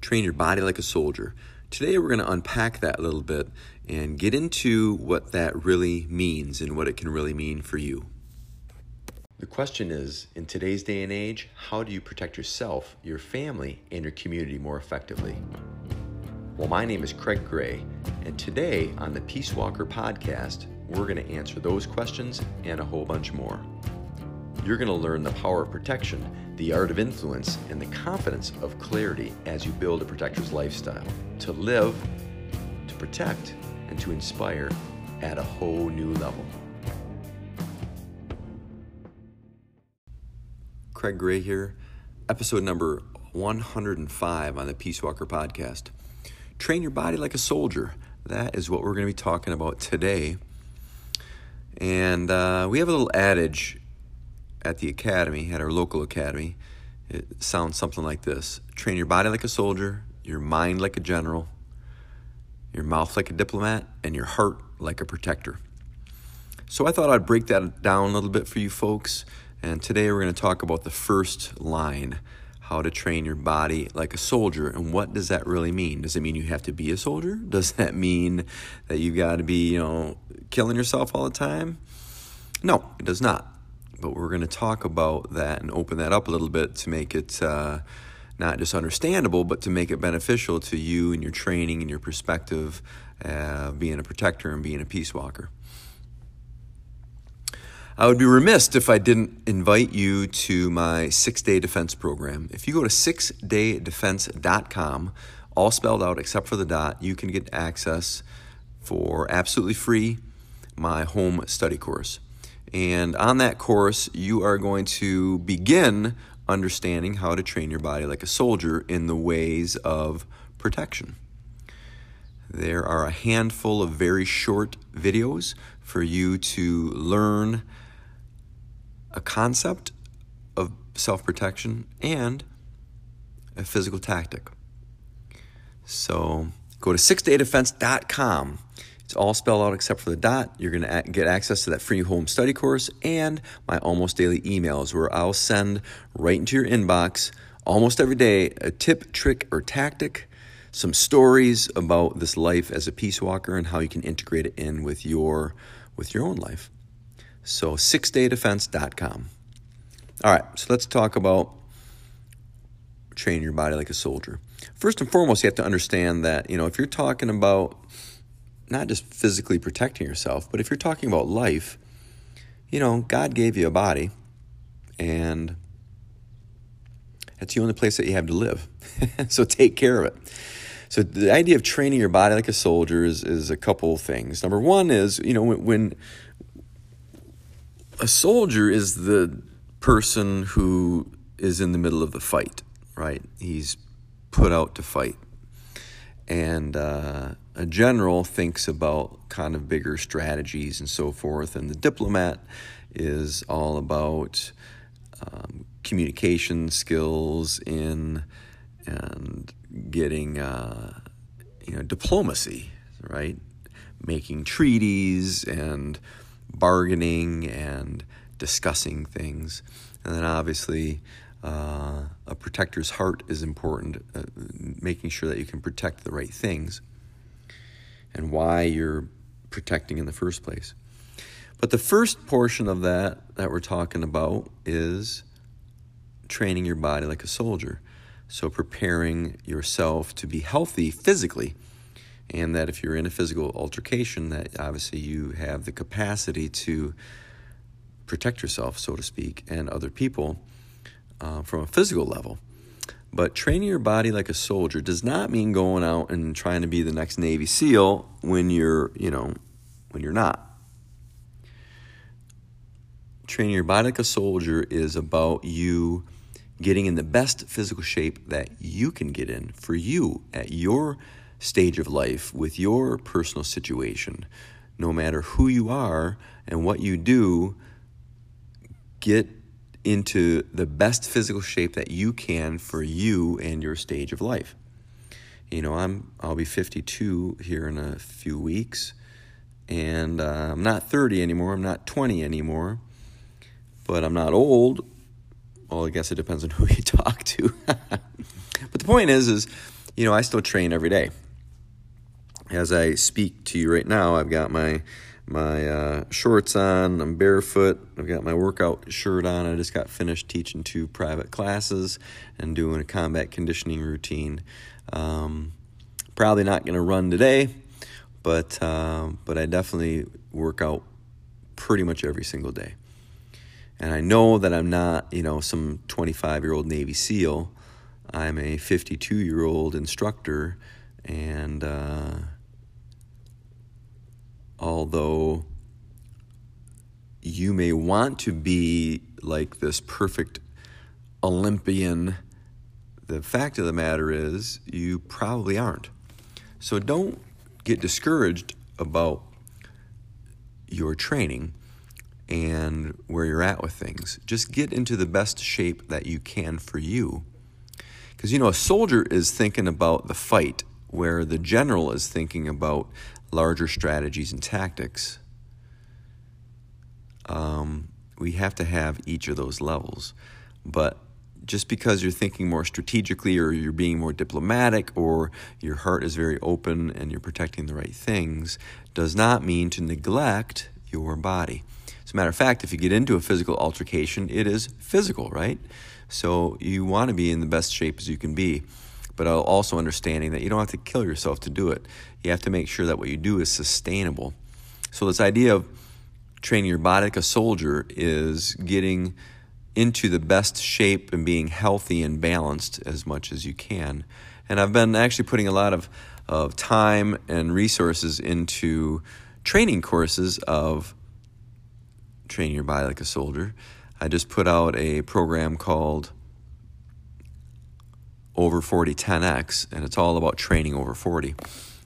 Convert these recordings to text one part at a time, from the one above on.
train your body like a soldier. Today, we're going to unpack that a little bit and get into what that really means and what it can really mean for you. The question is in today's day and age, how do you protect yourself, your family, and your community more effectively? Well, my name is Craig Gray, and today on the Peace Walker podcast, we're going to answer those questions and a whole bunch more. You're going to learn the power of protection, the art of influence, and the confidence of clarity as you build a protector's lifestyle to live, to protect, and to inspire at a whole new level. Craig Gray here, episode number 105 on the Peace Walker podcast. Train your body like a soldier. That is what we're going to be talking about today. And uh, we have a little adage at the academy, at our local academy. It sounds something like this Train your body like a soldier, your mind like a general, your mouth like a diplomat, and your heart like a protector. So I thought I'd break that down a little bit for you folks. And today we're going to talk about the first line how to train your body like a soldier. And what does that really mean? Does it mean you have to be a soldier? Does that mean that you've got to be, you know, killing yourself all the time? No, it does not. But we're going to talk about that and open that up a little bit to make it uh, not just understandable, but to make it beneficial to you and your training and your perspective, uh, being a protector and being a peace walker. I would be remiss if I didn't invite you to my six day defense program. If you go to sixdaydefense.com, all spelled out except for the dot, you can get access for absolutely free my home study course. And on that course, you are going to begin understanding how to train your body like a soldier in the ways of protection. There are a handful of very short videos for you to learn a concept of self protection and a physical tactic. So go to sixdaydefense.com it's all spelled out except for the dot. You're going to get access to that free home study course and my almost daily emails where I'll send right into your inbox almost every day a tip, trick, or tactic, some stories about this life as a peace walker and how you can integrate it in with your with your own life. So sixdaydefense.com. All right, so let's talk about training your body like a soldier. First and foremost, you have to understand that, you know, if you're talking about not just physically protecting yourself, but if you're talking about life, you know, God gave you a body, and it's the only place that you have to live. so take care of it. So the idea of training your body like a soldier is, is a couple things. Number one is, you know, when, when a soldier is the person who is in the middle of the fight, right? He's put out to fight. And uh, a general thinks about kind of bigger strategies and so forth, and the diplomat is all about um, communication skills in and getting uh, you know diplomacy, right? Making treaties and bargaining and discussing things, and then obviously. Uh, a protector's heart is important, uh, making sure that you can protect the right things and why you're protecting in the first place. But the first portion of that that we're talking about is training your body like a soldier. So preparing yourself to be healthy physically. And that if you're in a physical altercation, that obviously you have the capacity to protect yourself, so to speak, and other people uh, from a physical level. But training your body like a soldier does not mean going out and trying to be the next Navy SEAL when you're, you know, when you're not. Training your body like a soldier is about you getting in the best physical shape that you can get in for you at your stage of life with your personal situation. No matter who you are and what you do, get into the best physical shape that you can for you and your stage of life. You know, I'm I'll be 52 here in a few weeks, and uh, I'm not 30 anymore. I'm not 20 anymore, but I'm not old. Well, I guess it depends on who you talk to. but the point is, is you know, I still train every day. As I speak to you right now, I've got my my uh, shorts on. I'm barefoot. I've got my workout shirt on. I just got finished teaching two private classes and doing a combat conditioning routine. Um, probably not going to run today, but um, but I definitely work out pretty much every single day. And I know that I'm not, you know, some 25 year old Navy SEAL. I'm a 52 year old instructor, and uh, although you may want to be like this perfect Olympian, the fact of the matter is you probably aren't. So don't get discouraged about your training and where you're at with things. Just get into the best shape that you can for you. Because, you know, a soldier is thinking about the fight, where the general is thinking about larger strategies and tactics. Um, we have to have each of those levels. But just because you're thinking more strategically or you're being more diplomatic or your heart is very open and you're protecting the right things does not mean to neglect your body. As a matter of fact, if you get into a physical altercation, it is physical, right? So you want to be in the best shape as you can be, but uh, also understanding that you don't have to kill yourself to do it. You have to make sure that what you do is sustainable. So, this idea of training your body like a soldier is getting into the best shape and being healthy and balanced as much as you can. And I've been actually putting a lot of, of time and resources into training courses of training your body like a soldier. I just put out a program called Over 40 10X, and it's all about training over 40.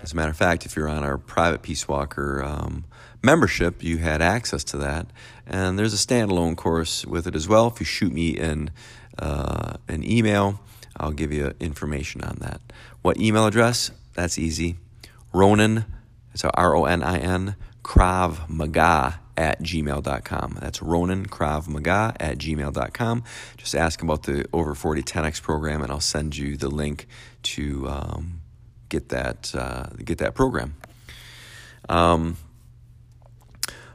As a matter of fact, if you're on our private Peace Walker um, membership, you had access to that. And there's a standalone course with it as well. If you shoot me in uh, an email, I'll give you information on that. What email address? That's easy. Ronin, it's R O N I N, Krav Maga at gmail.com. That's Ronin Krav Maga at gmail.com. Just ask about the Over 40 10X program, and I'll send you the link to um, get that uh, get that program. Um,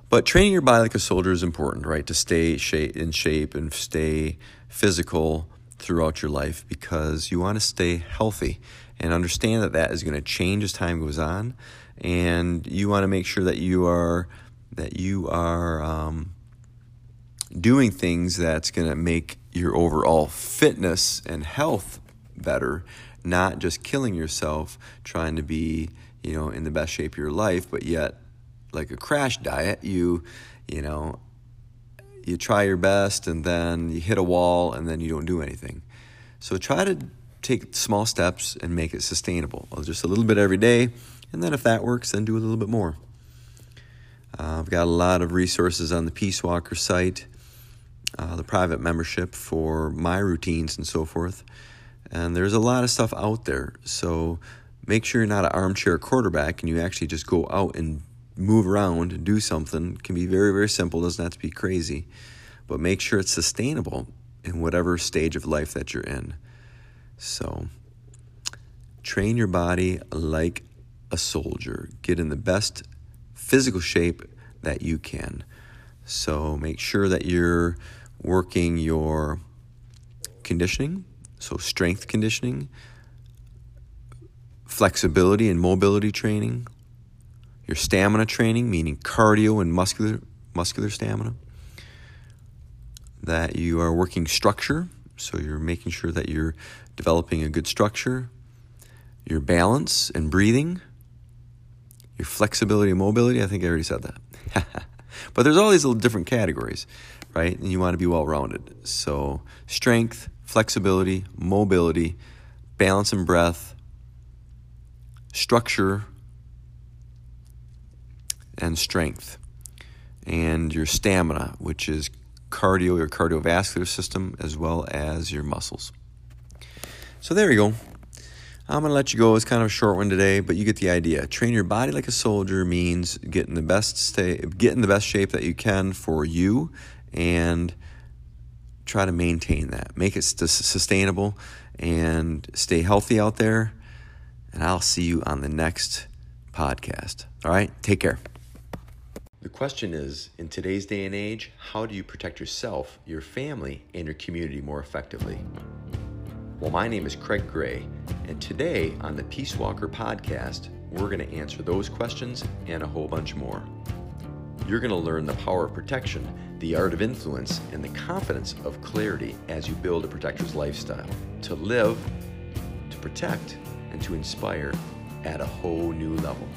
but training your body like a soldier is important, right? To stay shape, in shape and stay physical throughout your life because you want to stay healthy and understand that that is going to change as time goes on, and you want to make sure that you are that you are um, doing things that's going to make your overall fitness and health better, not just killing yourself trying to be, you know, in the best shape of your life, but yet like a crash diet, you, you know, you try your best and then you hit a wall and then you don't do anything. So try to take small steps and make it sustainable. Just a little bit every day, and then if that works, then do a little bit more. Uh, I've got a lot of resources on the Peace Walker site, uh, the private membership for my routines and so forth. And there's a lot of stuff out there. So make sure you're not an armchair quarterback and you actually just go out and move around and do something. It can be very, very simple, doesn't have to be crazy. But make sure it's sustainable in whatever stage of life that you're in. So train your body like a soldier. Get in the best physical shape that you can. So make sure that you're working your conditioning, so strength conditioning, flexibility and mobility training, your stamina training, meaning cardio and muscular muscular stamina. That you are working structure, so you're making sure that you're developing a good structure, your balance and breathing, your flexibility and mobility. I think I already said that. but there's all these little different categories, right? And you want to be well rounded. So, strength, flexibility, mobility, balance and breath, structure, and strength. And your stamina, which is cardio, your cardiovascular system, as well as your muscles. So, there you go. I'm gonna let you go. It's kind of a short one today, but you get the idea. Train your body like a soldier means getting the best stay, get in the best shape that you can for you, and try to maintain that. Make it sustainable and stay healthy out there. And I'll see you on the next podcast. All right, take care. The question is in today's day and age, how do you protect yourself, your family, and your community more effectively? Well, my name is Craig Gray, and today on the Peace Walker podcast, we're going to answer those questions and a whole bunch more. You're going to learn the power of protection, the art of influence, and the confidence of clarity as you build a protector's lifestyle to live, to protect, and to inspire at a whole new level.